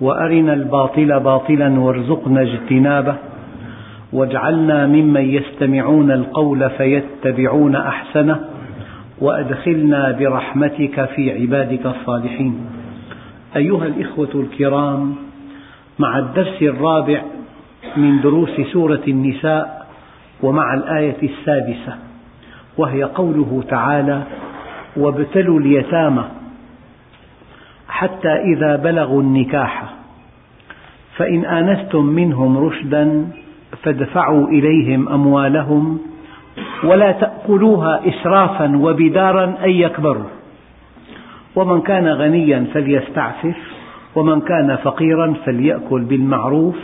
وأرنا الباطل باطلا وارزقنا اجتنابه واجعلنا ممن يستمعون القول فيتبعون أحسنه وأدخلنا برحمتك في عبادك الصالحين. أيها الإخوة الكرام مع الدرس الرابع من دروس سورة النساء ومع الآية السادسة وهي قوله تعالى وابتلوا اليتامى حتى إذا بلغوا النكاح. فإن آنستم منهم رشدا فادفعوا إليهم أموالهم ولا تأكلوها إسرافا وبدارا أن يكبروا. ومن كان غنيا فليستعفف ومن كان فقيرا فليأكل بالمعروف.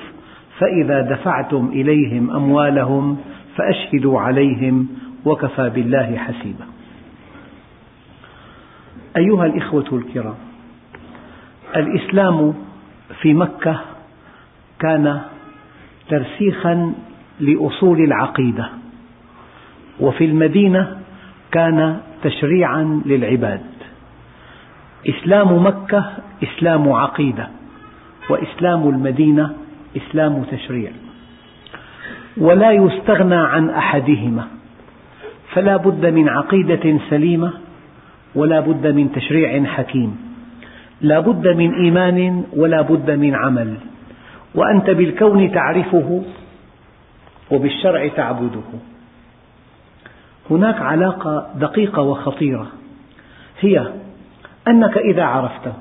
فإذا دفعتم إليهم أموالهم فأشهدوا عليهم وكفى بالله حسيبا. أيها الإخوة الكرام الإسلام في مكة كان ترسيخا لأصول العقيدة وفي المدينة كان تشريعا للعباد. إسلام مكة إسلام عقيدة وإسلام المدينة إسلام تشريع. ولا يستغنى عن أحدهما فلا بد من عقيدة سليمة ولا بد من تشريع حكيم. لا بد من إيمان ولا بد من عمل وأنت بالكون تعرفه وبالشرع تعبده. هناك علاقة دقيقة وخطيرة هي أنك إذا عرفته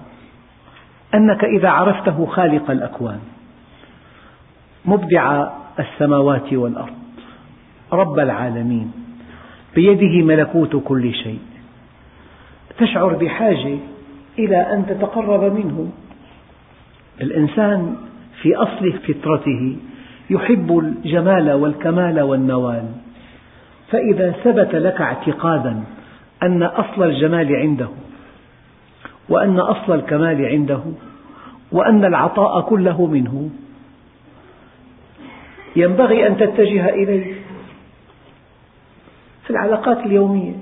أنك إذا عرفته خالق الأكوان. مبدع السماوات والأرض رب العالمين بيده ملكوت كل شيء. تشعر بحاجة إلى أن تتقرب منه. الإنسان في أصل فطرته يحب الجمال والكمال والنوال. فإذا ثبت لك اعتقادا أن أصل الجمال عنده وأن أصل الكمال عنده وأن العطاء كله منه ينبغي أن تتجه إليه في العلاقات اليومية.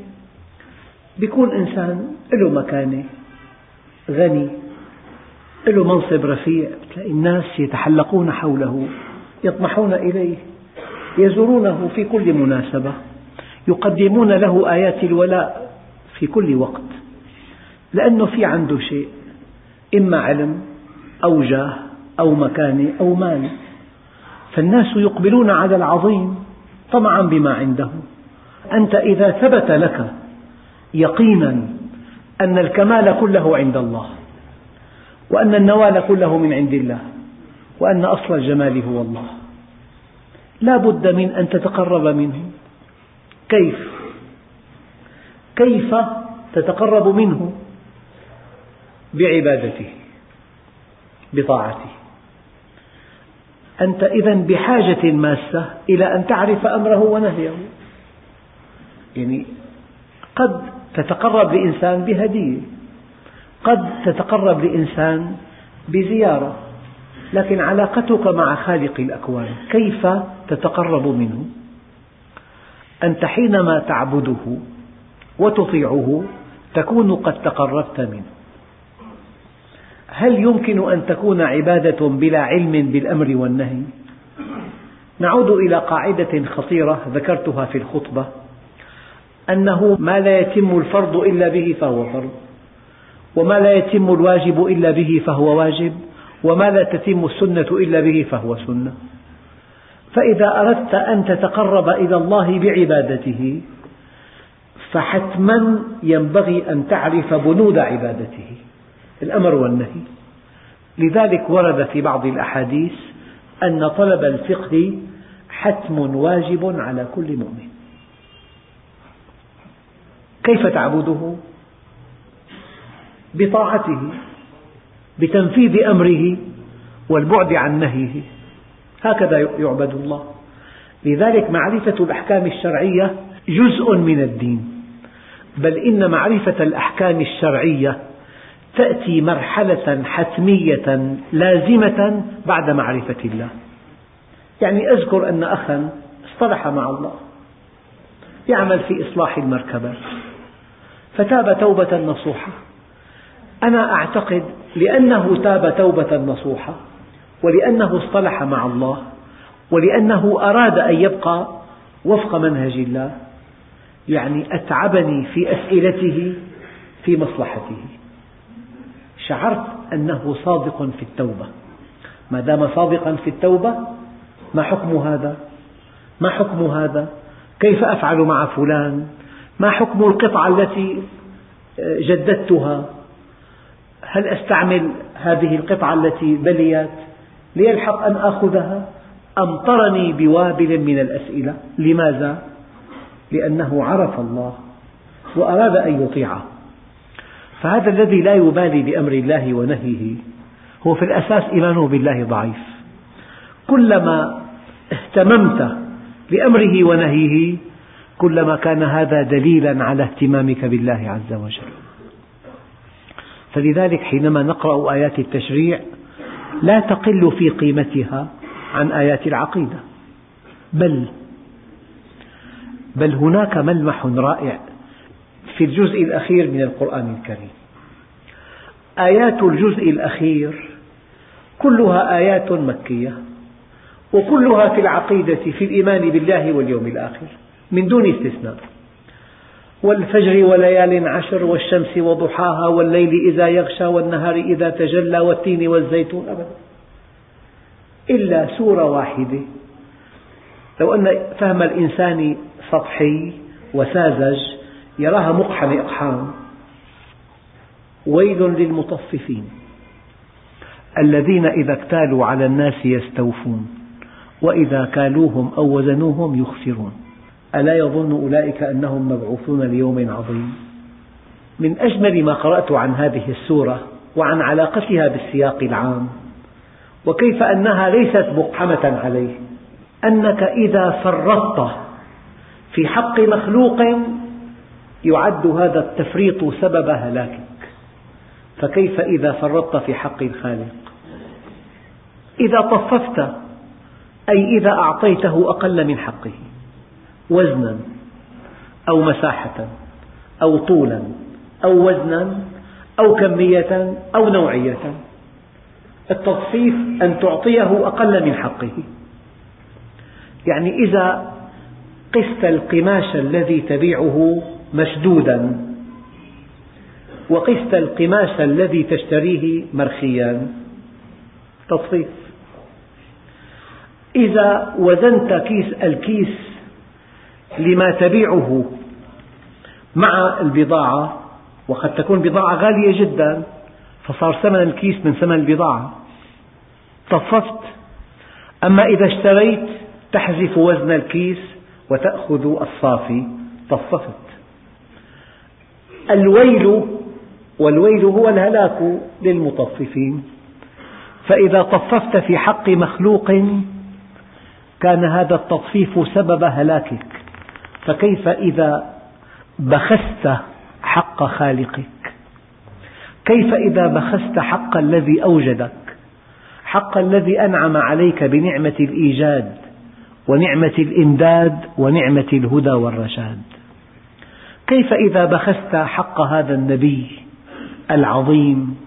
بيكون إنسان له مكانة غني له منصب رفيع تلاقي الناس يتحلقون حوله يطمحون إليه يزورونه في كل مناسبة يقدمون له آيات الولاء في كل وقت لأنه في عنده شيء إما علم أو جاه أو مكانة أو مال. فالناس يقبلون على العظيم طمعا بما عنده. أنت إذا ثبت لك يقينا أن الكمال كله عند الله وأن النوال كله من عند الله وأن أصل الجمال هو الله لا بد من أن تتقرب منه كيف؟ كيف تتقرب منه؟ بعبادته بطاعته أنت إذا بحاجة ماسة إلى أن تعرف أمره ونهيه يعني قد تتقرب لإنسان بهدية. قد تتقرب لإنسان بزيارة. لكن علاقتك مع خالق الأكوان كيف تتقرب منه؟ أنت حينما تعبده وتطيعه تكون قد تقربت منه. هل يمكن أن تكون عبادة بلا علم بالأمر والنهي؟ نعود إلى قاعدة خطيرة ذكرتها في الخطبة. أنه ما لا يتم الفرض إلا به فهو فرض وما لا يتم الواجب إلا به فهو واجب وما لا تتم السنة إلا به فهو سنة. فإذا أردت أن تتقرب إلى الله بعبادته فحتما ينبغي أن تعرف بنود عبادته الأمر والنهي. لذلك ورد في بعض الأحاديث أن طلب الفقه حتم واجب على كل مؤمن. كيف تعبده؟ بطاعته بتنفيذ أمره والبعد عن نهيه. هكذا يعبد الله. لذلك معرفة الأحكام الشرعية جزء من الدين. بل إن معرفة الأحكام الشرعية تأتي مرحلة حتمية لازمة بعد معرفة الله. يعني أذكر أن أخا اصطلح مع الله. يعمل في إصلاح المركبات فتاب توبة نصوحة. أنا أعتقد لأنه تاب توبة نصوحة ولأنه اصطلح مع الله ولأنه أراد أن يبقى وفق منهج الله يعني أتعبني في أسئلته في مصلحته. شعرت أنه صادق في التوبة. ما دام صادقا في التوبة ما حكم هذا؟ ما حكم هذا؟ كيف أفعل مع فلان؟ ما حكم القطعة التي جددتها؟ هل أستعمل هذه القطعة التي بليت ليلحق أن آخذها؟ أمطرني بوابل من الأسئلة؟ لماذا؟ لأنه عرف الله وأراد أن يطيعه. فهذا الذي لا يبالي بأمر الله ونهيه هو في الأساس إيمانه بالله ضعيف. كلما اهتممت بأمره ونهيه كلما كان هذا دليلا على اهتمامك بالله عز وجل. فلذلك حينما نقرأ آيات التشريع لا تقل في قيمتها عن آيات العقيدة. بل بل هناك ملمح رائع في الجزء الأخير من القرآن الكريم. آيات الجزء الأخير كلها آيات مكية وكلها في العقيدة في الإيمان بالله واليوم الآخر. من دون استثناء. والفجر وليال عشر والشمس وضحاها والليل إذا يغشى والنهار إذا تجلى والتين والزيتون أبدا. إلا سورة واحدة. لو أن فهم الإنسان سطحي وساذج يراها مقحمة إقحام. ويل للمطففين. الذين إذا اكتالوا على الناس يستوفون وإذا كالوهم أو وزنوهم يخسرون. ألا يظن أولئك أنهم مبعوثون ليوم عظيم؟ من أجمل ما قرأت عن هذه السورة وعن علاقتها بالسياق العام وكيف أنها ليست مقحمة عليه أنك إذا فرطت في حق مخلوق يعد هذا التفريط سبب هلاكك فكيف إذا فرطت في حق الخالق؟ إذا طففت أي إذا أعطيته أقل من حقه. وزنا أو مساحة أو طولا أو وزنا أو كمية أو نوعية. التطفيف أن تعطيه أقل من حقه. يعني إذا قست القماش الذي تبيعه مشدودا وقست القماش الذي تشتريه مرخيا. تطفيف إذا وزنت كيس الكيس لما تبيعه مع البضاعة وقد تكون بضاعة غالية جدا فصار ثمن الكيس من ثمن البضاعة. طففت. أما إذا اشتريت تحذف وزن الكيس وتأخذ الصافي. طففت. الويل والويل هو الهلاك للمطففين. فإذا طففت في حق مخلوق كان هذا التطفيف سبب هلاكك. فكيف إذا بخست حق خالقك؟ كيف إذا بخست حق الذي أوجدك؟ حق الذي أنعم عليك بنعمة الإيجاد ونعمة الإمداد ونعمة الهدى والرشاد. كيف إذا بخست حق هذا النبي العظيم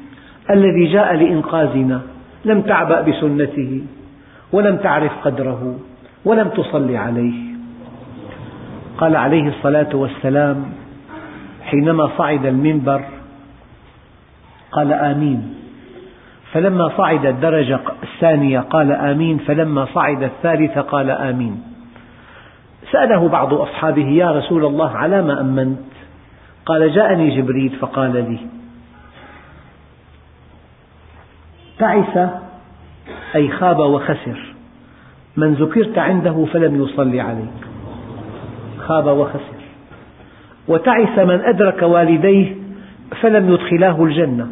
الذي جاء لإنقاذنا؟ لم تعبأ بسنته ولم تعرف قدره ولم تصلي عليه. قال عليه الصلاة والسلام حينما صعد المنبر قال آمين. فلما صعد الدرجة الثانية قال آمين فلما صعد الثالثة قال آمين. سأله بعض أصحابه يا رسول الله على ما أمنت؟ قال جاءني جبريل فقال لي. تعس أي خاب وخسر. من ذكرت عنده فلم يصلي عليك. خاب وخسر. وتعس من أدرك والديه فلم يدخلاه الجنة.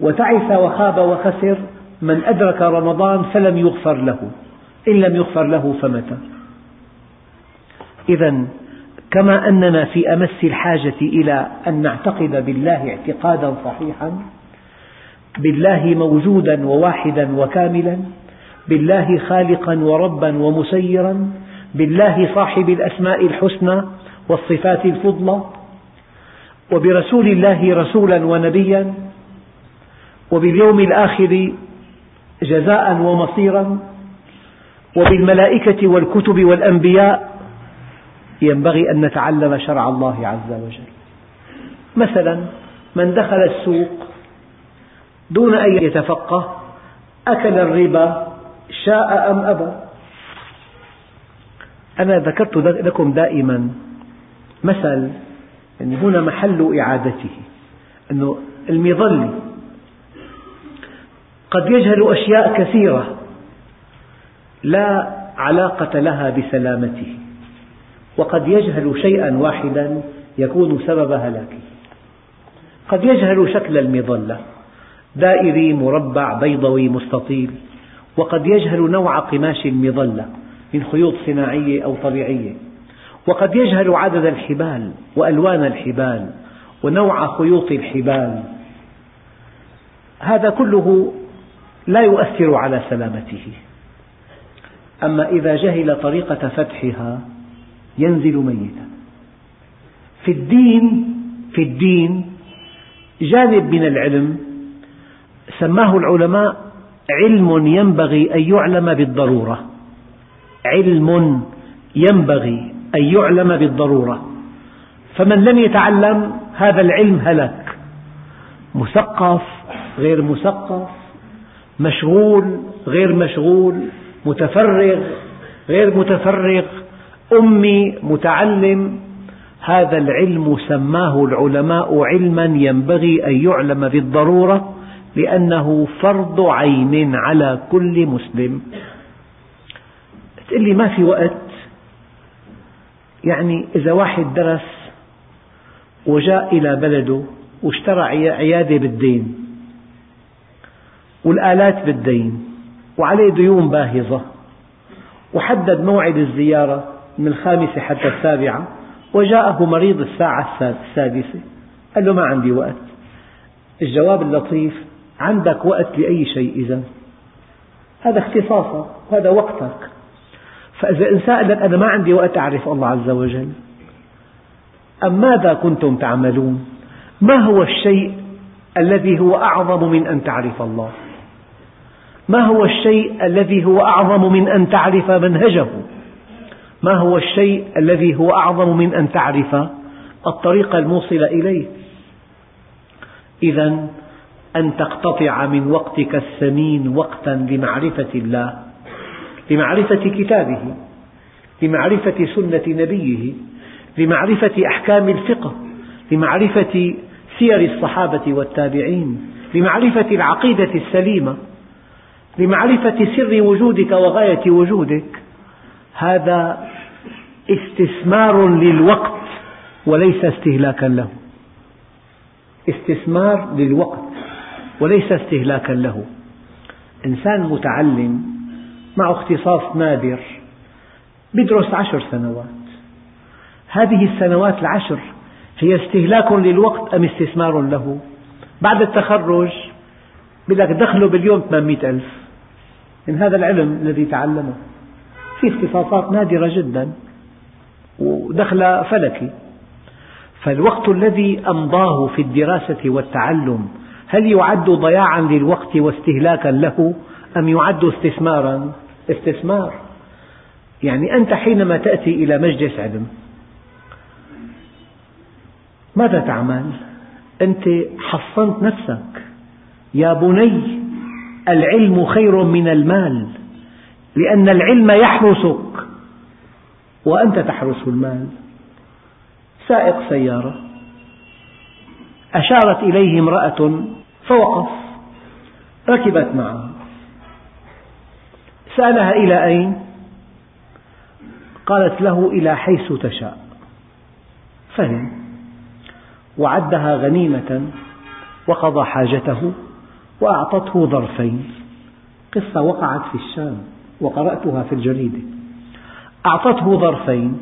وتعس وخاب وخسر من أدرك رمضان فلم يغفر له. إن لم يغفر له فمتى؟ إذا كما أننا في أمس الحاجة إلى أن نعتقد بالله اعتقادا صحيحا بالله موجودا وواحدا وكاملا بالله خالقا وربا ومسيرا بالله صاحب الأسماء الحسنى والصفات الفضلى وبرسول الله رسولا ونبيا وباليوم الآخر جزاء ومصيرا وبالملائكة والكتب والأنبياء ينبغي أن نتعلم شرع الله عز وجل. مثلا من دخل السوق دون أن يتفقه أكل الربا شاء أم أبى. أنا ذكرت لكم دائما مثل يعني هنا محل إعادته أنه المظلي قد يجهل أشياء كثيرة لا علاقة لها بسلامته وقد يجهل شيئا واحدا يكون سبب هلاكه. قد يجهل شكل المظلة دائري مربع بيضوي مستطيل وقد يجهل نوع قماش المظلة من خيوط صناعية أو طبيعية. وقد يجهل عدد الحبال وألوان الحبال ونوع خيوط الحبال. هذا كله لا يؤثر على سلامته. أما إذا جهل طريقة فتحها ينزل ميتا. في الدين في الدين جانب من العلم سماه العلماء علم ينبغي أن يعلم بالضرورة. علم ينبغي أن يعلم بالضرورة. فمن لم يتعلم هذا العلم هلك مثقف غير مثقف مشغول غير مشغول متفرغ غير متفرغ أمي متعلم هذا العلم سماه العلماء علما ينبغي أن يعلم بالضرورة لأنه فرض عين على كل مسلم. تقول لي ما في وقت. يعني إذا واحد درس وجاء إلى بلده واشترى عيادة بالدين والآلات بالدين وعليه ديون باهظة وحدد موعد الزيارة من الخامسة حتى السابعة وجاءه مريض الساعة السادسة قال له ما عندي وقت. الجواب اللطيف عندك وقت لأي شيء إذا؟ هذا اختصاصك هذا وقتك. فإذا إنسان قال لك أنا ما عندي وقت أعرف الله عز وجل. أم ماذا كنتم تعملون؟ ما هو الشيء الذي هو أعظم من أن تعرف الله؟ ما هو الشيء الذي هو أعظم من أن تعرف منهجه؟ ما هو الشيء الذي هو أعظم من أن تعرف الطريق الموصل إليه؟ إذا أن تقتطع من وقتك الثمين وقتا لمعرفة الله. لمعرفة كتابه لمعرفة سنة نبيه لمعرفة أحكام الفقه لمعرفة سير الصحابة والتابعين لمعرفة العقيدة السليمة لمعرفة سر وجودك وغاية وجودك. هذا استثمار للوقت وليس استهلاكا له. استثمار للوقت وليس استهلاكا له. إنسان متعلم معه اختصاص نادر يدرس عشر سنوات. هذه السنوات العشر هي استهلاك للوقت أم استثمار له؟ بعد التخرج لك دخله باليوم 800 ألف. من هذا العلم الذي تعلمه. في اختصاصات نادرة جدا. ودخل فلكي. فالوقت الذي أمضاه في الدراسة والتعلم هل يعد ضياعا للوقت واستهلاكا له أم يعد استثمارا؟ استثمار. يعني أنت حينما تأتي إلى مجلس علم ماذا تعمل؟ أنت حصنت نفسك. يا بني العلم خير من المال لأن العلم يحرسك. وأنت تحرس المال. سائق سيارة. أشارت إليه امرأة فوقف. ركبت معه. سألها إلى أين؟ قالت له إلى حيث تشاء. فهم. وعدها غنيمة وقضى حاجته وأعطته ظرفين. قصة وقعت في الشام وقرأتها في الجريدة. أعطته ظرفين.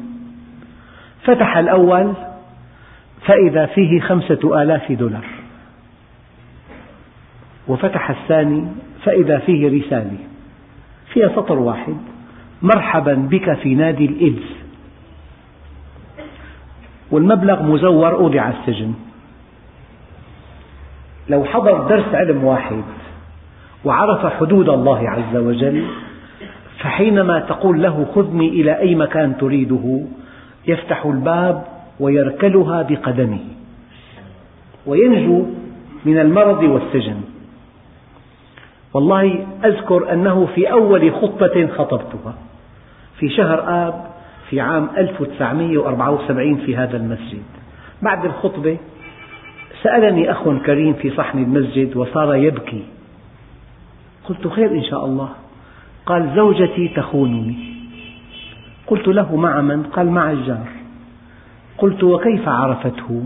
فتح الأول فإذا فيه خمسة آلاف دولار. وفتح الثاني فإذا فيه رسالة. فيها سطر واحد. مرحبا بك في نادي الإبز. والمبلغ مزور أودع السجن. لو حضر درس علم واحد وعرف حدود الله عز وجل فحينما تقول له خذني إلى أي مكان تريده يفتح الباب ويركلها بقدمه. وينجو من المرض والسجن. والله أذكر أنه في أول خطبة خطبتها في شهر آب في عام 1974 في هذا المسجد. بعد الخطبة سألني أخ كريم في صحن المسجد وصار يبكي. قلت خير إن شاء الله. قال زوجتي تخونني. قلت له مع من؟ قال مع الجار. قلت وكيف عرفته؟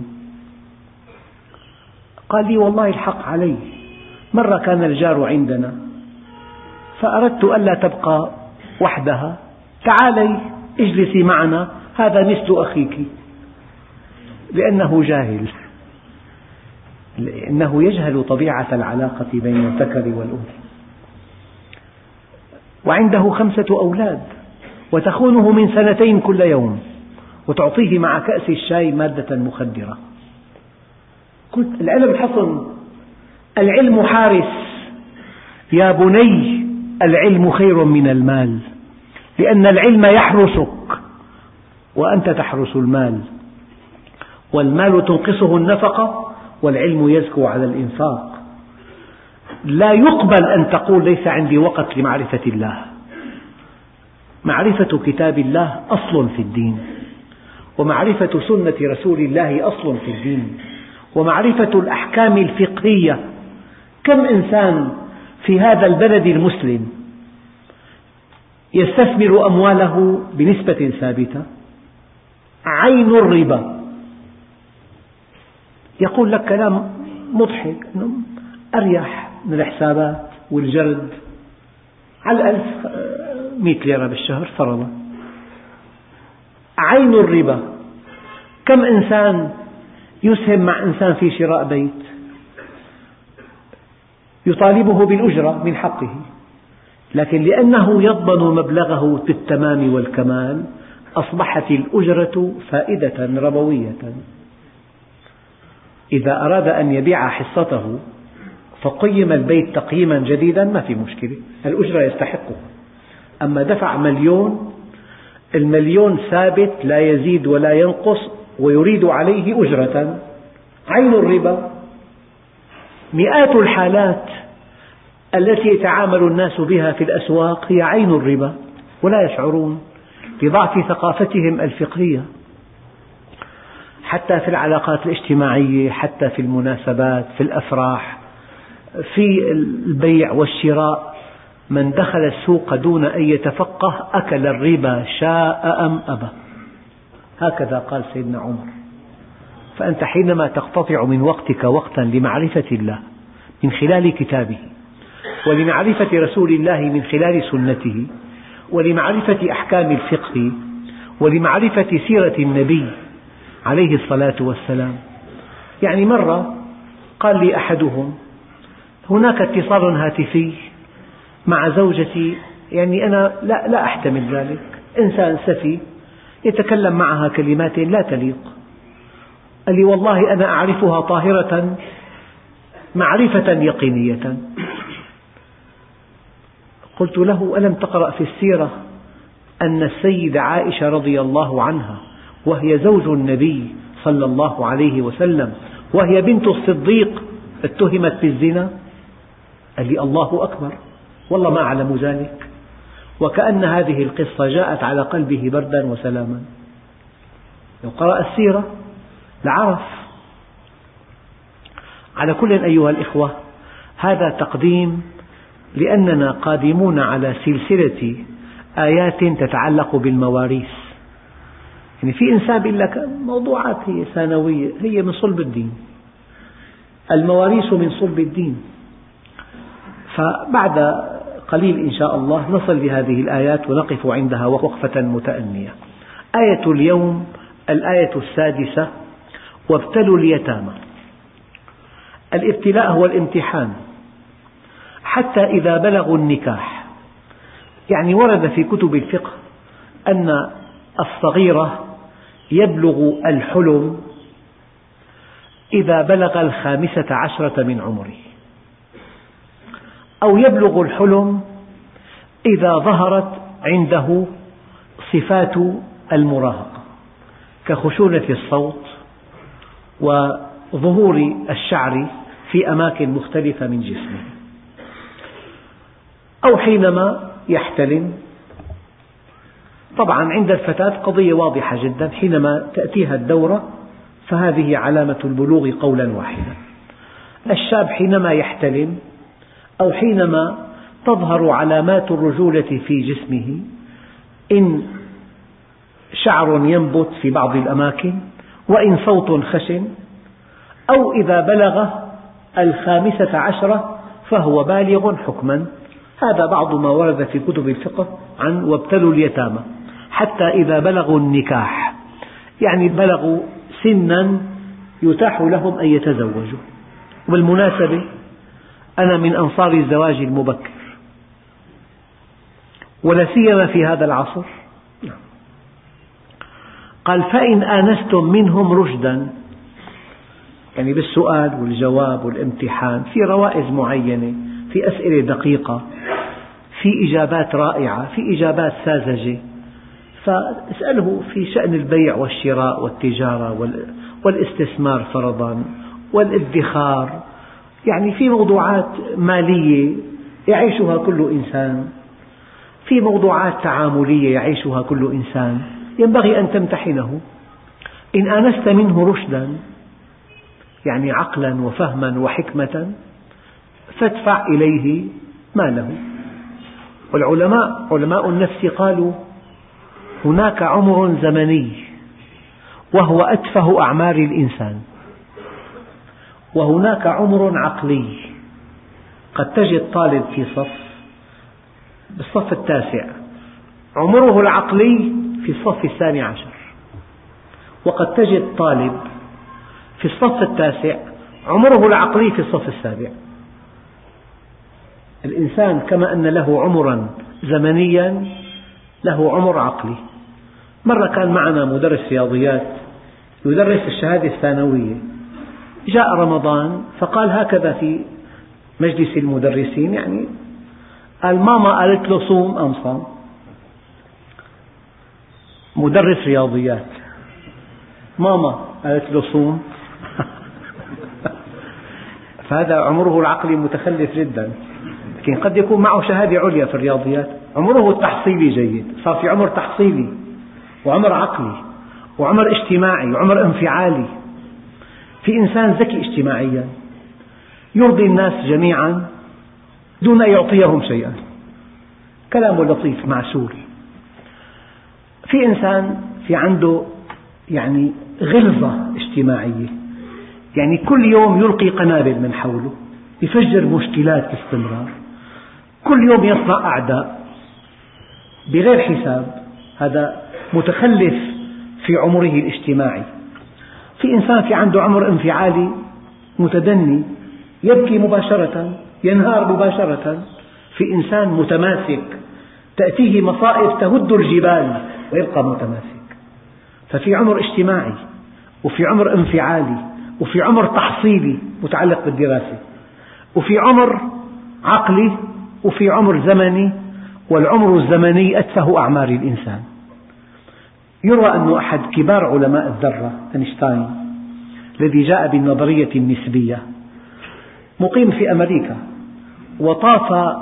قال لي والله الحق علي مرة كان الجار عندنا فأردت ألا تبقى وحدها. تعالي اجلسي معنا هذا مثل أخيك. لأنه جاهل. لأنه يجهل طبيعة العلاقة بين الذكر والأنثى. وعنده خمسة أولاد وتخونه من سنتين كل يوم وتعطيه مع كأس الشاي مادة مخدرة. قلت العلم حصن. العلم حارس. يا بني العلم خير من المال. لأن العلم يحرسك وأنت تحرس المال. والمال تنقصه النفقة والعلم يزكو على الإنفاق. لا يقبل أن تقول ليس عندي وقت لمعرفة الله. معرفة كتاب الله أصل في الدين. ومعرفة سنة رسول الله أصل في الدين. ومعرفة الأحكام الفقهية كم إنسان في هذا البلد المسلم يستثمر أمواله بنسبة ثابتة؟ عين الربا. يقول لك كلام مضحك أريح من الحسابات والجرد على الألف مئة ليرة بالشهر فرضا. عين الربا. كم إنسان يسهم مع إنسان في شراء بيت؟ يطالبه بالأجرة من حقه. لكن لأنه يضمن مبلغه بالتمام والكمال أصبحت الأجرة فائدة ربوية. إذا أراد أن يبيع حصته فقيم البيت تقييما جديدا ما في مشكلة الأجرة يستحقها. أما دفع مليون المليون ثابت لا يزيد ولا ينقص ويريد عليه أجرة. عين الربا مئات الحالات التي يتعامل الناس بها في الأسواق هي عين الربا ولا يشعرون لضعف ثقافتهم الفقهية حتى في العلاقات الاجتماعية حتى في المناسبات في الأفراح في البيع والشراء. من دخل السوق دون أن يتفقه أكل الربا شاء أم أبى. هكذا قال سيدنا عمر. فأنت حينما تقتطع من وقتك وقتا لمعرفة الله من خلال كتابه ولمعرفة رسول الله من خلال سنته ولمعرفة أحكام الفقه ولمعرفة سيرة النبي عليه الصلاة والسلام. يعني مرة قال لي أحدهم هناك اتصال هاتفي مع زوجتي يعني أنا لا, لا أحتمل ذلك إنسان سفي يتكلم معها كلمات لا تليق. قال لي والله أنا أعرفها طاهرة معرفة يقينية. قلت له ألم تقرأ في السيرة أن السيدة عائشة رضي الله عنها وهي زوج النبي صلى الله عليه وسلم وهي بنت الصديق اتهمت بالزنا؟ قال لي الله أكبر والله ما أعلم ذلك. وكأن هذه القصة جاءت على قلبه بردا وسلاما. لو قرأ السيرة لعرف على كل أيها الإخوة هذا تقديم لأننا قادمون على سلسلة آيات تتعلق بالمواريث. يعني في إنسان يقول لك موضوعات هي ثانوية هي من صلب الدين. المواريث من صلب الدين. فبعد قليل إن شاء الله نصل لهذه الآيات ونقف عندها وقفة متأنية. آية اليوم الآية السادسة. وابتلوا اليتامى. الابتلاء هو الامتحان. حتى إذا بلغوا النكاح. يعني ورد في كتب الفقه أن الصغيرة يبلغ الحلم إذا بلغ الخامسة عشرة من عمره. أو يبلغ الحلم إذا ظهرت عنده صفات المراهقة. كخشونة الصوت وظهور الشعر في أماكن مختلفة من جسمه. أو حينما يحتلم. طبعا عند الفتاة قضية واضحة جدا. حينما تأتيها الدورة فهذه علامة البلوغ قولا واحدا. الشاب حينما يحتلم أو حينما تظهر علامات الرجولة في جسمه إن شعر ينبت في بعض الأماكن وإن صوت خشن أو إذا بلغ الخامسة عشرة فهو بالغ حكما. هذا بعض ما ورد في كتب الفقه عن وابتلوا اليتامى حتى إذا بلغوا النكاح. يعني بلغوا سنا يتاح لهم أن يتزوجوا. وبالمناسبة أنا من أنصار الزواج المبكر. ولا سيما في هذا العصر قال فإن آنستم منهم رشدا. يعني بالسؤال والجواب والامتحان في روائز معينة في أسئلة دقيقة في إجابات رائعة في إجابات ساذجة. فاسأله في شأن البيع والشراء والتجارة والاستثمار فرضا والادخار. يعني في موضوعات مالية يعيشها كل إنسان. في موضوعات تعاملية يعيشها كل إنسان. ينبغي أن تمتحنه. إن آنست منه رشدا يعني عقلا وفهما وحكمة فادفع إليه ماله. والعلماء علماء النفس قالوا هناك عمر زمني وهو أتفه أعمار الإنسان. وهناك عمر عقلي. قد تجد طالب في صف بالصف التاسع. عمره العقلي في الصف الثاني عشر. وقد تجد طالب في الصف التاسع عمره العقلي في الصف السابع. الإنسان كما أن له عمرا زمنيا له عمر عقلي. مرة كان معنا مدرس رياضيات يدرس الشهادة الثانوية. جاء رمضان فقال هكذا في مجلس المدرسين يعني قال ماما قالت له صوم أم صام؟ مدرس رياضيات. ماما قالت له صوم. فهذا عمره العقلي متخلف جدا. لكن قد يكون معه شهادة عليا في الرياضيات. عمره التحصيلي جيد. صار في عمر تحصيلي وعمر عقلي وعمر اجتماعي وعمر انفعالي. في إنسان ذكي اجتماعيا. يرضي الناس جميعا دون أن يعطيهم شيئا. كلامه لطيف معسول. في إنسان في عنده يعني غلظة اجتماعية. يعني كل يوم يلقي قنابل من حوله يفجر مشكلات باستمرار. كل يوم يصنع أعداء بغير حساب. هذا متخلف في عمره الاجتماعي. في إنسان في عنده عمر انفعالي متدني يبكي مباشرة ينهار مباشرة. في إنسان متماسك تأتيه مصائب تهد الجبال. ويبقى متماسك. ففي عمر اجتماعي وفي عمر انفعالي وفي عمر تحصيلي متعلق بالدراسة وفي عمر عقلي وفي عمر زمني والعمر الزمني أتفه أعمار الإنسان. يروى أن أحد كبار علماء الذرة أينشتاين الذي جاء بالنظرية النسبية مقيم في أمريكا وطاف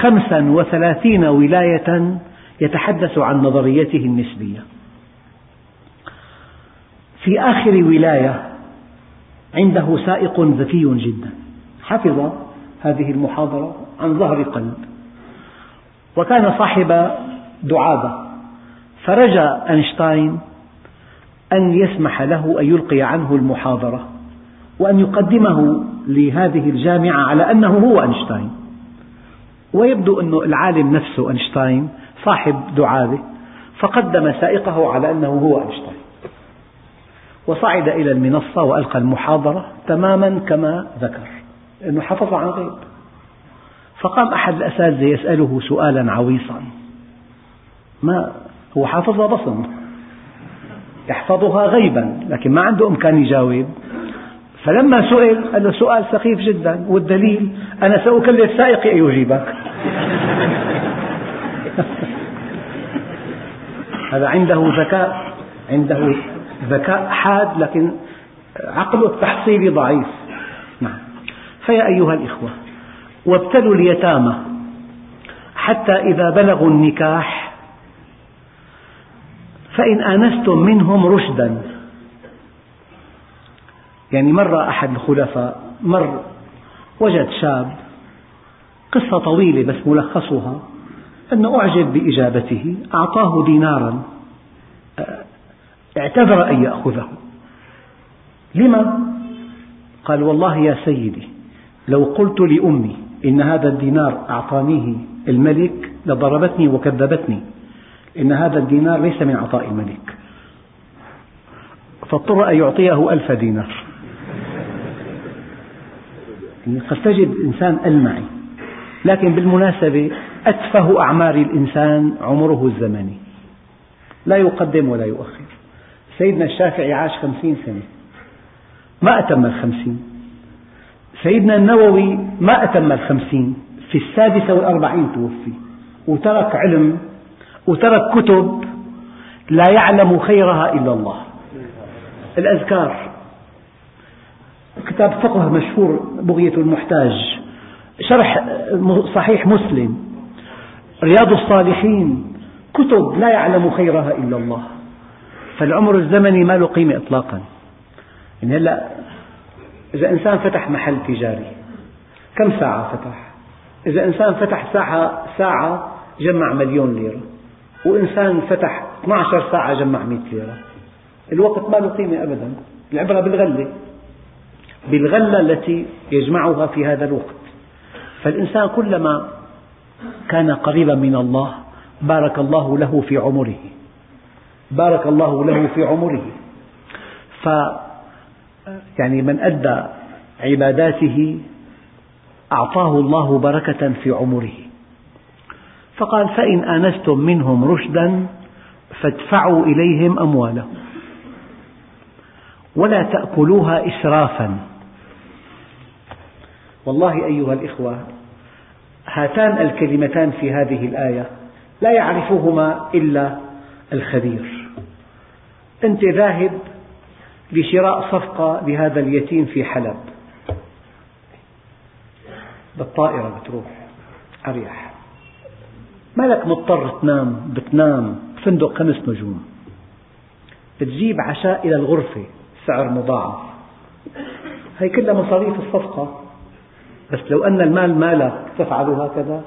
خمسا وثلاثين ولاية يتحدث عن نظريته النسبية. في آخر ولاية عنده سائق ذكي جدا. حفظ هذه المحاضرة عن ظهر قلب. وكان صاحب دعابة. فرجى أينشتاين أن يسمح له أن يلقي عنه المحاضرة وأن يقدمه لهذه الجامعة على أنه هو أينشتاين. ويبدو أن العالم نفسه أينشتاين صاحب دعابة فقدم سائقه على أنه هو أينشتاين. وصعد إلى المنصة وألقى المحاضرة تماما كما ذكر لأنه حفظ عن غيب. فقام أحد الأساتذة يسأله سؤالا عويصا. ما هو حافظها بصم يحفظها غيبا لكن ما عنده إمكان يجاوب. فلما سئل قال له سؤال سخيف جدا والدليل أنا سأكلف سائقي أن يجيبك. هذا عنده ذكاء عنده ذكاء حاد لكن عقله التحصيلي ضعيف. نعم. فيا أيها الإخوة وابتلوا اليتامى حتى إذا بلغوا النكاح فإن آنستم منهم رشدا. يعني مر أحد الخلفاء مر وجد شاب قصة طويلة بس ملخصها. أنه أعجب بإجابته أعطاه دينارا اعتذر أن يأخذه. لما؟ قال والله يا سيدي لو قلت لأمي إن هذا الدينار أعطانيه الملك لضربتني وكذبتني إن هذا الدينار ليس من عطاء الملك. فاضطر أن يعطيه ألف دينار. يعني قد تجد إنسان ألمعي لكن بالمناسبة أتفه أعمار الإنسان عمره الزمني. لا يقدم ولا يؤخر. سيدنا الشافعي عاش خمسين سنة. ما أتم الخمسين. سيدنا النووي ما أتم الخمسين. في السادسة والأربعين توفي. وترك علم وترك كتب لا يعلم خيرها إلا الله. الأذكار. كتاب فقه مشهور بغية المحتاج. شرح صحيح مسلم. رياض الصالحين كتب لا يعلم خيرها إلا الله. فالعمر الزمني ما له قيمة إطلاقا. يعني هلا إذا إنسان فتح محل تجاري كم ساعة فتح؟ إذا إنسان فتح ساعة ساعة جمع مليون ليرة. وإنسان فتح 12 ساعة جمع 100 ليرة. الوقت ما له قيمة أبدا. العبرة بالغلة. بالغلة التي يجمعها في هذا الوقت. فالإنسان كلما كان قريبا من الله بارك الله له في عمره. بارك الله له في عمره. ف يعني من أدى عباداته أعطاه الله بركة في عمره. فقال فإن آنستم منهم رشدا فادفعوا إليهم أموالهم. ولا تأكلوها إسرافا. والله أيها الإخوة هاتان الكلمتان في هذه الآية لا يعرفهما إلا الخبير. أنت ذاهب لشراء صفقة لهذا اليتيم في حلب. بالطائرة بتروح أريح. ما لك مضطر تنام؟ بتنام. فندق خمس نجوم. بتجيب عشاء إلى الغرفة سعر مضاعف. هي كلها مصاريف الصفقة. بس لو أن المال مالك تفعل هكذا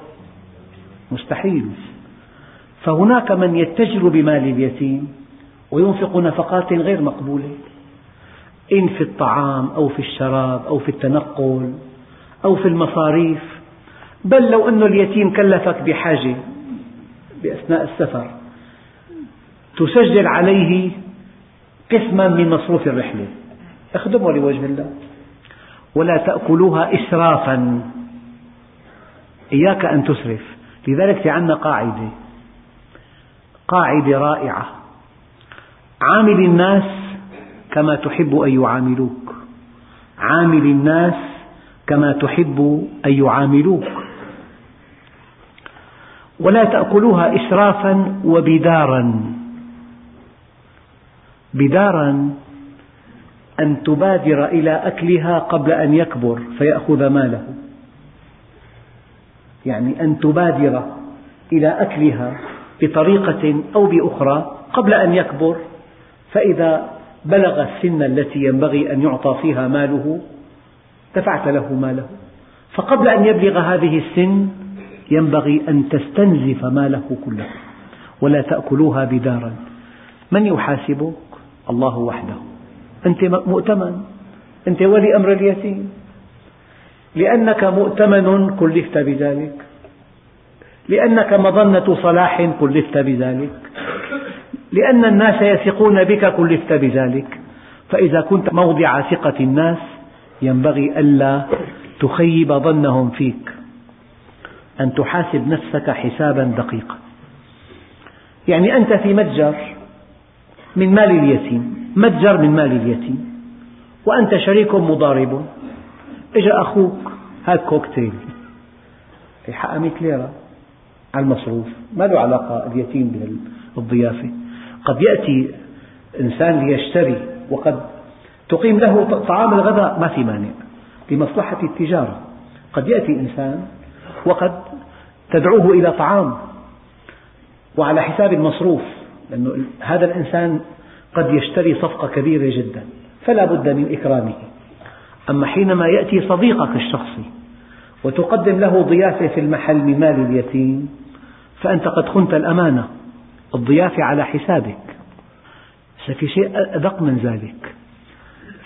مستحيل. فهناك من يتجر بمال اليتيم وينفق نفقات غير مقبولة. إن في الطعام أو في الشراب أو في التنقل أو في المصاريف. بل لو أن اليتيم كلفك بحاجة بأثناء السفر تسجل عليه قسما من مصروف الرحلة. اخدمه لوجه الله. ولا تأكلوها إسرافا. إياك أن تسرف. لذلك في عندنا قاعدة. قاعدة رائعة. عامل الناس كما تحب أن يعاملوك. عامل الناس كما تحب أن يعاملوك. ولا تأكلوها إسرافا وبدارا. بدارا أن تبادر إلى أكلها قبل أن يكبر فيأخذ ماله. يعني أن تبادر إلى أكلها بطريقة أو بأخرى قبل أن يكبر فإذا بلغ السن التي ينبغي أن يعطى فيها ماله دفعت له ماله. فقبل أن يبلغ هذه السن ينبغي أن تستنزف ماله كله ولا تأكلوها بدارا. من يحاسبك؟ الله وحده. أنت مؤتمن. أنت ولي أمر اليتيم. لأنك مؤتمن كلفت بذلك. لأنك مظنة صلاح كلفت بذلك. لأن الناس يثقون بك كلفت بذلك. فإذا كنت موضع ثقة الناس ينبغي ألا تخيب ظنهم فيك. أن تحاسب نفسك حسابا دقيقا. يعني أنت في متجر من مال اليتيم. متجر من مال اليتيم. وأنت شريك مضارب. إجا أخوك هات كوكتيل. حقها 100 ليرة. على المصروف. ما له علاقة اليتيم بالضيافة. قد يأتي إنسان ليشتري وقد تقيم له طعام الغداء ما في مانع. لمصلحة التجارة. قد يأتي إنسان وقد تدعوه إلى طعام. وعلى حساب المصروف. لأن هذا الإنسان قد يشتري صفقة كبيرة جدا فلا بد من إكرامه. أما حينما يأتي صديقك الشخصي وتقدم له ضيافة في المحل من مال اليتيم فأنت قد خنت الأمانة الضيافة على حسابك. في شيء أدق من ذلك.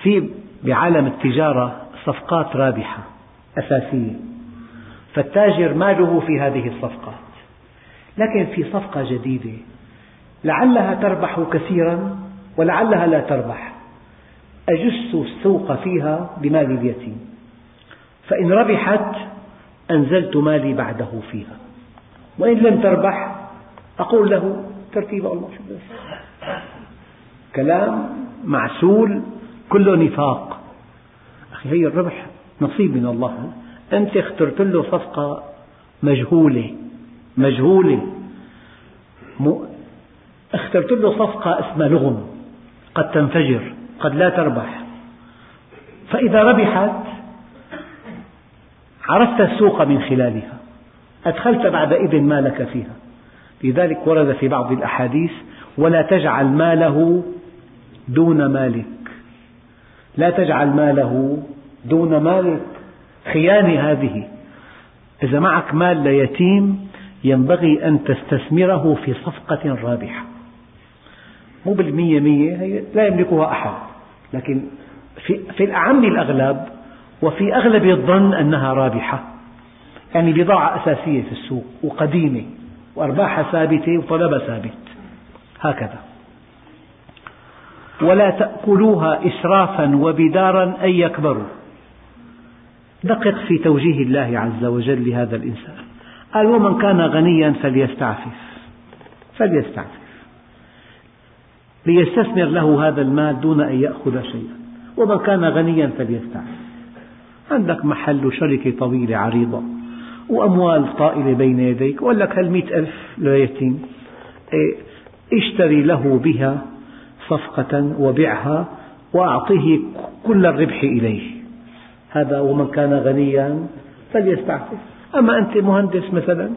في بعالم التجارة صفقات رابحة أساسية. فالتاجر ماله في هذه الصفقات. لكن في صفقة جديدة لعلها تربح كثيرا ولعلها لا تربح. أجس السوق فيها بمال اليتيم. فإن ربحت أنزلت مالي بعده فيها. وإن لم تربح أقول له ترتيب الله كلام معسول كله نفاق. أخي هي الربح نصيب من الله. أنت اخترت له صفقة مجهولة مجهولة. اخترت له صفقة اسمها لغم قد تنفجر قد لا تربح. فإذا ربحت عرفت السوق من خلالها. أدخلت بعد إذن مالك فيها. لذلك ورد في بعض الأحاديث ولا تجعل ماله دون مالك. لا تجعل ماله دون مالك. خيانة هذه. إذا معك مال ليتيم ينبغي أن تستثمره في صفقة رابحة. مو بالمية مية هي لا يملكها أحد. لكن في, في الأعم الأغلب وفي أغلب الظن أنها رابحة. يعني بضاعة أساسية في السوق وقديمة وأرباحها ثابتة وطلبها ثابت. هكذا. ولا تأكلوها إسرافا وبدارا أن يكبروا. دقق في توجيه الله عز وجل لهذا الإنسان. قال ومن كان غنيا فليستعفف. فليستعفف. ليستثمر له هذا المال دون أن يأخذ شيئا. ومن كان غنيا فليستعفف عندك محل وشركة طويلة عريضة وأموال طائلة بين يديك وقال لك هالمئة ألف ليتيم إيه، اشتري له بها صفقة وبعها وأعطيه كل الربح إليه. هذا ومن كان غنيا فليستعفف أما أنت مهندس مثلا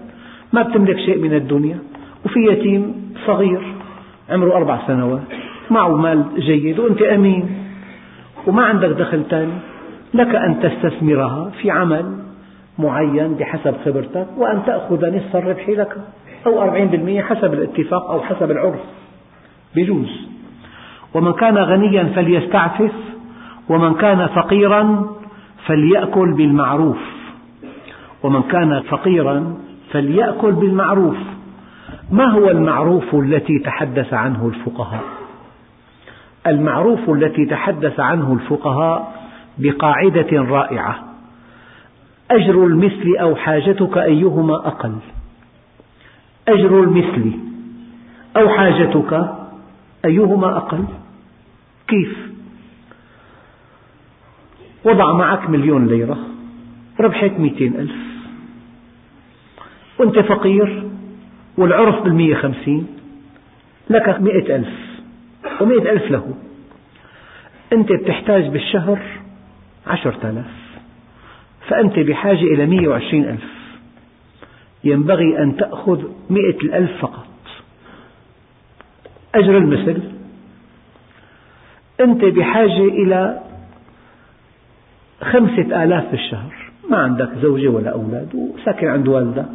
ما بتملك شيء من الدنيا. وفي يتيم صغير عمره أربع سنوات معه مال جيد وأنت أمين وما عندك دخل ثاني لك أن تستثمرها في عمل معين بحسب خبرتك وأن تأخذ نصف الربح لك أو أربعين بالمئة حسب الاتفاق أو حسب العرف. بجوز. ومن كان غنيا فليستعفف ومن كان فقيرا فليأكل بالمعروف. ومن كان فقيرا فليأكل بالمعروف. ما هو المعروف التي تحدث عنه الفقهاء؟ المعروف التي تحدث عنه الفقهاء بقاعدة رائعة. أجر المثل أو حاجتك أيهما أقل؟ أجر المثل أو حاجتك أيهما أقل؟ كيف؟ وضع معك مليون ليرة ربحت مئتين ألف. وأنت فقير والعرف بالمية خمسين لك مئة ألف ومئة ألف له. أنت بتحتاج بالشهر عشرة آلاف فأنت بحاجة إلى مئة وعشرين ألف. ينبغي أن تأخذ مئة الألف فقط. أجر المثل أنت بحاجة إلى خمسة آلاف في الشهر ما عندك زوجة ولا أولاد وساكن عند والدك.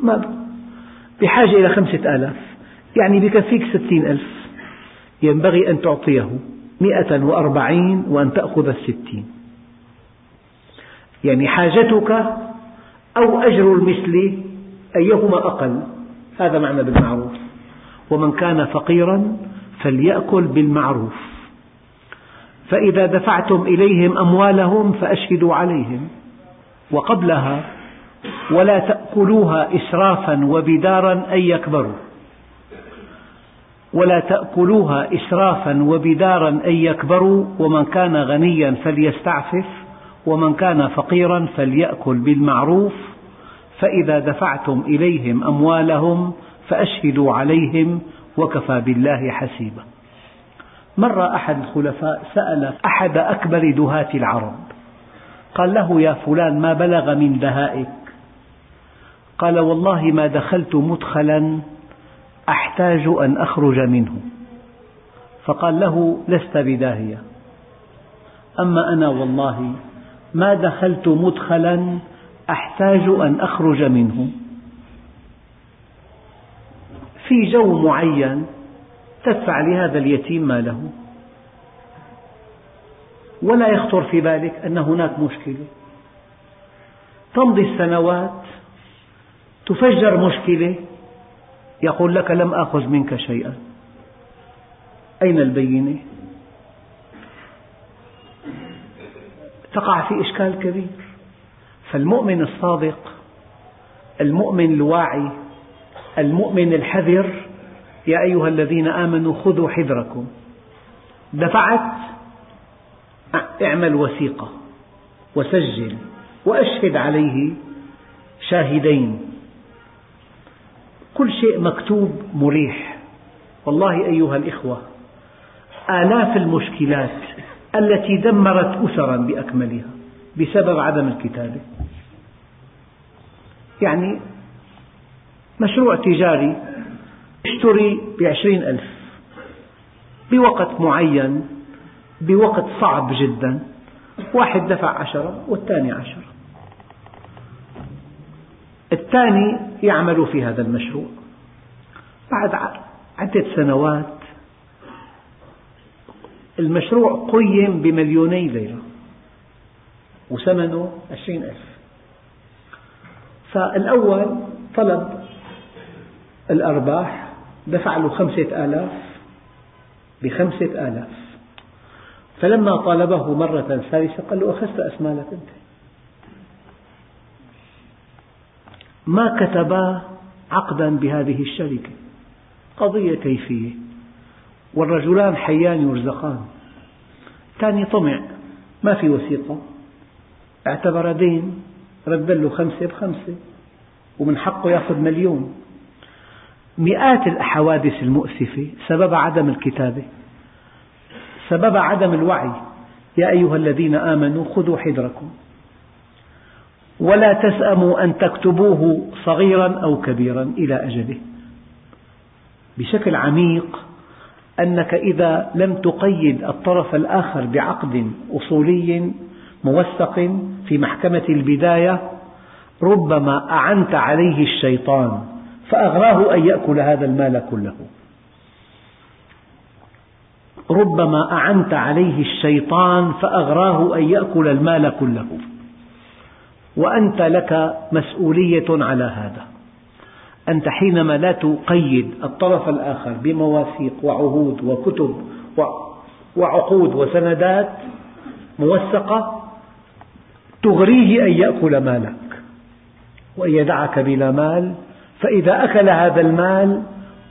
ما بحاجة إلى خمسة آلاف. يعني بكفيك ستين ألف. ينبغي أن تعطيه مئة وأربعين وأن تأخذ الستين. يعني حاجتك أو أجر المثل أيهما أقل. هذا معنى بالمعروف. ومن كان فقيرا فليأكل بالمعروف. فإذا دفعتم إليهم أموالهم فأشهدوا عليهم. وقبلها ولا تأكلوها إسرافا وبدارا أن يكبروا. ولا تأكلوها إسرافا وبدارا أن يكبروا. ومن كان غنيا فليستعفف. ومن كان فقيرا فليأكل بالمعروف. فإذا دفعتم إليهم أموالهم فأشهدوا عليهم وكفى بالله حسيبا. مر أحد الخلفاء سأل أحد أكبر دهاة العرب. قال له يا فلان ما بلغ من دهائك؟ قال والله ما دخلت مدخلا أحتاج أن أخرج منه. فقال له لست بداهية. أما أنا والله ما دخلت مدخلا أحتاج أن أخرج منه. في جو معين تدفع لهذا اليتيم ماله. ولا يخطر في بالك أن هناك مشكلة. تمضي السنوات تفجر مشكلة؟ يقول لك لم آخذ منك شيئا. أين البينة؟ تقع في إشكال كبير. فالمؤمن الصادق المؤمن الواعي المؤمن الحذر يا أيها الذين آمنوا خذوا حذركم. دفعت؟ اعمل وثيقة وسجل وأشهد عليه شاهدين. كل شيء مكتوب مريح. والله أيها الإخوة آلاف المشكلات التي دمرت أسرا بأكملها بسبب عدم الكتابة. يعني مشروع تجاري اشتري بعشرين ألف بوقت معين بوقت صعب جدا. واحد دفع عشرة والثاني عشرة. الثاني يعمل في هذا المشروع. بعد عدة سنوات المشروع قيم بمليوني ليرة وثمنه عشرين ألف. فالأول طلب الأرباح دفع له خمسة آلاف بخمسة آلاف. فلما طالبه مرة ثالثة قال له أخذت أسمالك أنت؟ ما كتبا عقدا بهذه الشركة. قضية كيفية. والرجلان حيان يرزقان. ثاني طمع. ما في وثيقة. اعتبر دين. رد له خمسة بخمسة. ومن حقه يأخذ مليون. مئات الحوادث المؤسفة سبب عدم الكتابة. سبب عدم الوعي. يا أيها الذين آمنوا خذوا حذركم. ولا تسأموا أن تكتبوه صغيرا أو كبيرا إلى أجله. بشكل عميق أنك إذا لم تقيد الطرف الآخر بعقد أصولي موثق في محكمة البداية ربما أعنت عليه الشيطان فأغراه أن يأكل هذا المال كله. ربما أعنت عليه الشيطان فأغراه أن يأكل المال كله. وأنت لك مسؤولية على هذا. أنت حينما لا تقيد الطرف الآخر بمواثيق وعهود وكتب وعقود وسندات موثقة تغريه أن يأكل مالك وأن يدعك بلا مال فإذا أكل هذا المال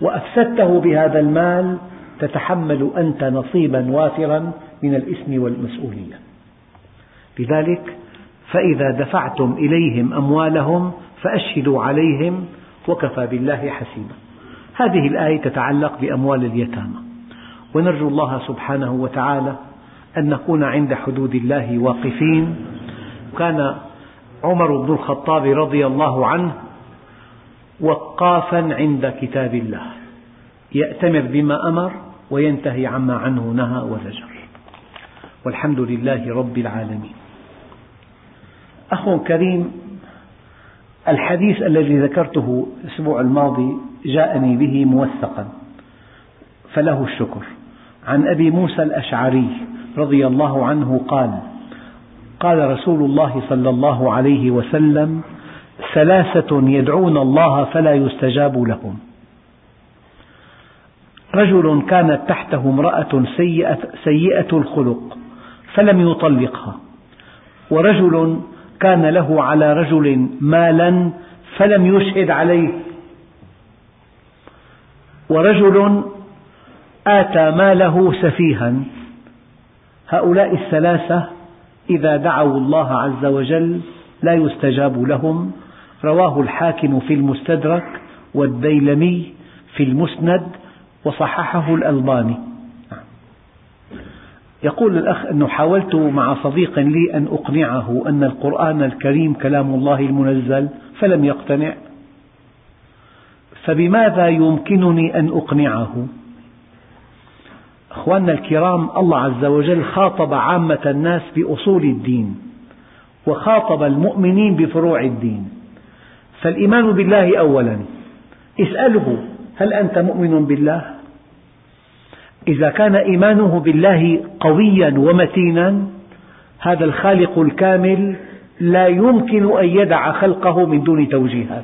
وأفسدته بهذا المال تتحمل أنت نصيبا وافرا من الإثم والمسؤولية. لذلك فإذا دفعتم إليهم أموالهم فأشهدوا عليهم وكفى بالله حسيبا. هذه الآية تتعلق بأموال اليتامى. ونرجو الله سبحانه وتعالى أن نكون عند حدود الله واقفين. كان عمر بن الخطاب رضي الله عنه وقافا عند كتاب الله. يأتمر بما أمر وينتهي عما عنه نهى وزجر. والحمد لله رب العالمين. أخ كريم الحديث الذي ذكرته الأسبوع الماضي جاءني به موثقا فله الشكر. عن أبي موسى الأشعري رضي الله عنه قال قال رسول الله صلى الله عليه وسلم ثلاثة يدعون الله فلا يستجاب لهم. رجل كانت تحته امرأة سيئة, سيئة الخلق فلم يطلقها ورجل كان له على رجل مالا فلم يشهد عليه. ورجل آتى ماله سفيها. هؤلاء الثلاثة إذا دعوا الله عز وجل لا يستجاب لهم. رواه الحاكم في المستدرك والديلمي في المسند وصححه الألباني. يقول الأخ أنه حاولت مع صديق لي أن أقنعه أن القرآن الكريم كلام الله المنزل فلم يقتنع. فبماذا يمكنني أن أقنعه؟ أخواننا الكرام الله عز وجل خاطب عامة الناس بأصول الدين وخاطب المؤمنين بفروع الدين. فالإيمان بالله أولا. اسأله هل أنت مؤمن بالله؟ إذا كان إيمانه بالله قويا ومتينا هذا الخالق الكامل لا يمكن أن يدع خلقه من دون توجيهات.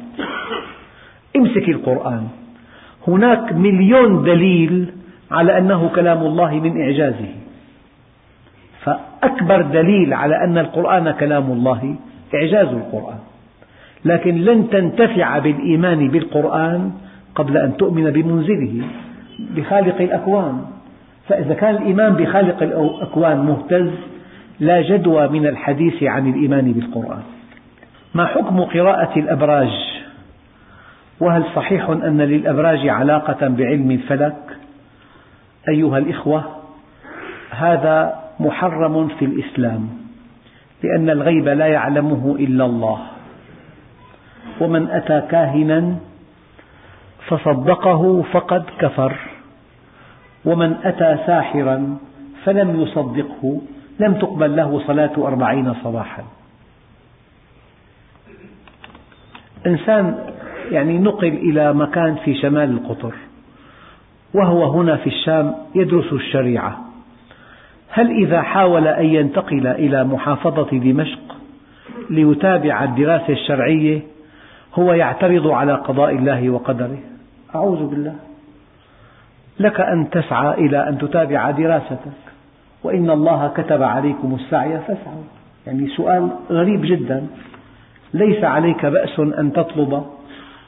امسك القرآن. هناك مليون دليل على أنه كلام الله من إعجازه. فأكبر دليل على أن القرآن كلام الله إعجاز القرآن. لكن لن تنتفع بالإيمان بالقرآن قبل أن تؤمن بمنزله. بخالق الأكوان. فإذا كان الإيمان بخالق الأكوان مهتز لا جدوى من الحديث عن الإيمان بالقرآن. ما حكم قراءة الأبراج؟ وهل صحيح أن للأبراج علاقة بعلم الفلك؟ أيها الإخوة هذا محرم في الإسلام لأن الغيب لا يعلمه إلا الله. ومن أتى كاهنا فصدقه فقد كفر. ومن أتى ساحرا فلم يصدقه لم تقبل له صلاة أربعين صباحا. إنسان يعني نقل إلى مكان في شمال القطر وهو هنا في الشام يدرس الشريعة. هل إذا حاول أن ينتقل إلى محافظة دمشق ليتابع الدراسة الشرعية هو يعترض على قضاء الله وقدره؟ أعوذ بالله. لك أن تسعى إلى أن تتابع دراستك. وإن الله كتب عليكم السعي فاسعوا. يعني سؤال غريب جدا. ليس عليك بأس أن تطلب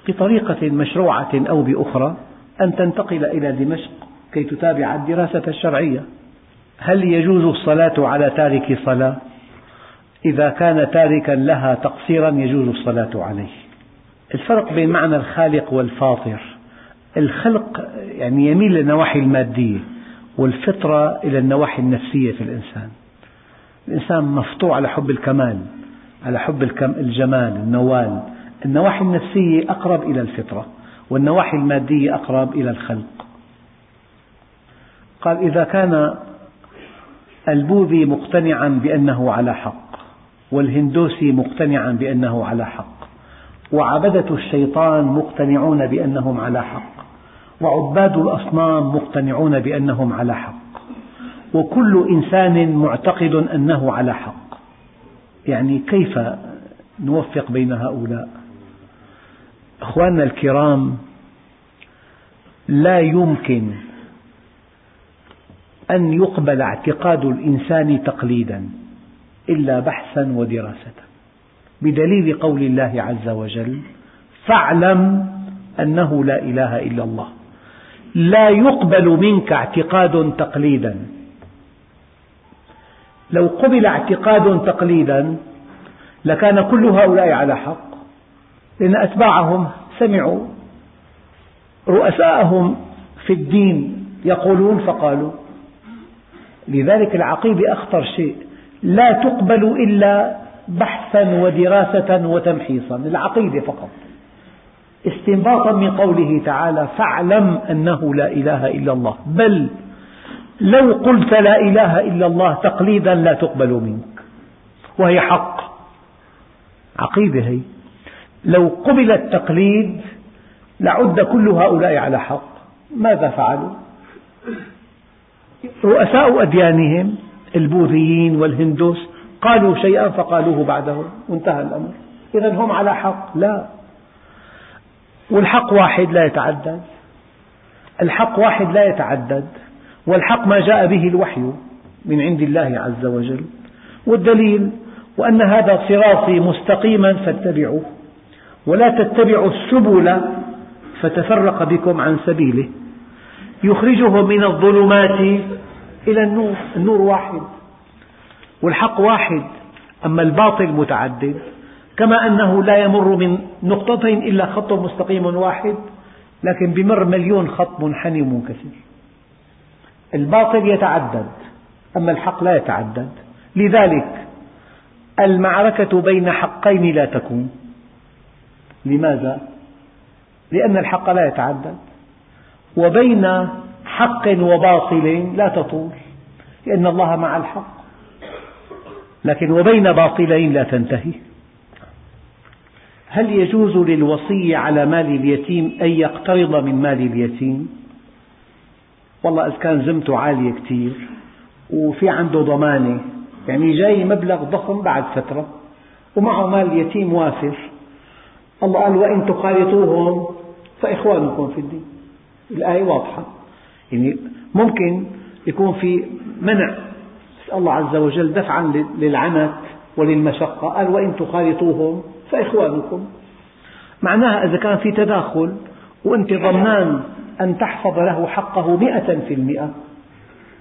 بطريقة مشروعة أو بأخرى أن تنتقل إلى دمشق كي تتابع الدراسة الشرعية. هل يجوز الصلاة على تارك صلاة؟ إذا كان تاركا لها تقصيرا يجوز الصلاة عليه. الفرق بين معنى الخالق والفاطر. الخلق يعني يميل للنواحي المادية والفطرة إلى النواحي النفسية في الإنسان. الإنسان مفطور على حب الكمال على حب الجمال النوال. النواحي النفسية أقرب إلى الفطرة والنواحي المادية أقرب إلى الخلق. قال إذا كان البوذي مقتنعا بأنه على حق والهندوسي مقتنعا بأنه على حق وعبدة الشيطان مقتنعون بأنهم على حق وعباد الأصنام مقتنعون بأنهم على حق. وكل إنسان معتقد أنه على حق. يعني كيف نوفق بين هؤلاء؟ أخواننا الكرام لا يمكن أن يقبل اعتقاد الإنسان تقليدا إلا بحثا ودراسة. بدليل قول الله عز وجل فاعلم أنه لا إله إلا الله. لا يقبل منك اعتقاد تقليدا. لو قبل اعتقاد تقليدا لكان كل هؤلاء على حق لأن أتباعهم سمعوا رؤساءهم في الدين يقولون فقالوا. لذلك العقيدة أخطر شيء. لا تقبل إلا بحثا ودراسة وتمحيصا. العقيدة فقط. استنباطا من قوله تعالى فاعلم أنه لا إله إلا الله. بل لو قلت لا إله إلا الله تقليدا لا تقبل منك. وهي حق. عقيدة هي. لو قبل التقليد لعد كل هؤلاء على حق. ماذا فعلوا؟ رؤساء أديانهم البوذيين والهندوس قالوا شيئا فقالوه بعده وانتهى الأمر. إذا هم على حق. لا. والحق واحد لا يتعدد. الحق واحد لا يتعدد. والحق ما جاء به الوحي من عند الله عز وجل. والدليل وأن هذا صراطي مستقيما فاتبعوه. ولا تتبعوا السبل فتفرق بكم عن سبيله. يخرجهم من الظلمات إلى النور. النور واحد. والحق واحد أما الباطل متعدد. كما أنه لا يمر من نقطتين إلا خط مستقيم واحد لكن بمر مليون خط منحني ومنكسر. الباطل يتعدد أما الحق لا يتعدد. لذلك المعركة بين حقين لا تكون. لماذا؟ لأن الحق لا يتعدد. وبين حق وباطل لا تطول لأن الله مع الحق. لكن وبين باطلين لا تنتهي. هل يجوز للوصي على مال اليتيم أن يقترض من مال اليتيم؟ والله إذا كان ذمته عالية كثير وفي عنده ضمانة يعني جاي مبلغ ضخم بعد فترة ومعه مال يتيم وافر. الله قال وإن تخالطوهم فإخوانكم في الدين. الآية واضحة. يعني ممكن يكون في منع. الله عز وجل دفعا للعنت وللمشقة. قال وإن تخالطوهم فإخوانكم. معناها إذا كان في تداخل وأنت ضمنان أن تحفظ له حقه مئة في المئة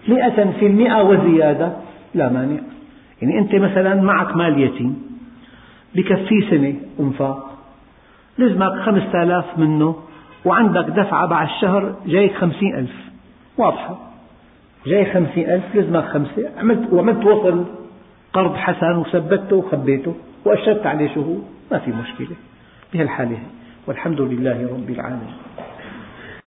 مئة في المئة وزيادة لا مانع. يعني أنت مثلا معك مال يتيم بكفيه سنة إنفاق لزمك خمسة آلاف منه وعندك دفعة بعد الشهر جايك خمسين ألف. واضحة؟ جاي خمسين ألف لزمك خمسة عملت وعملت وصل قرض حسن وثبته وخبيته وأشرت عليه شهور ما في مشكلة. بهالحالة والحمد لله رب العالمين.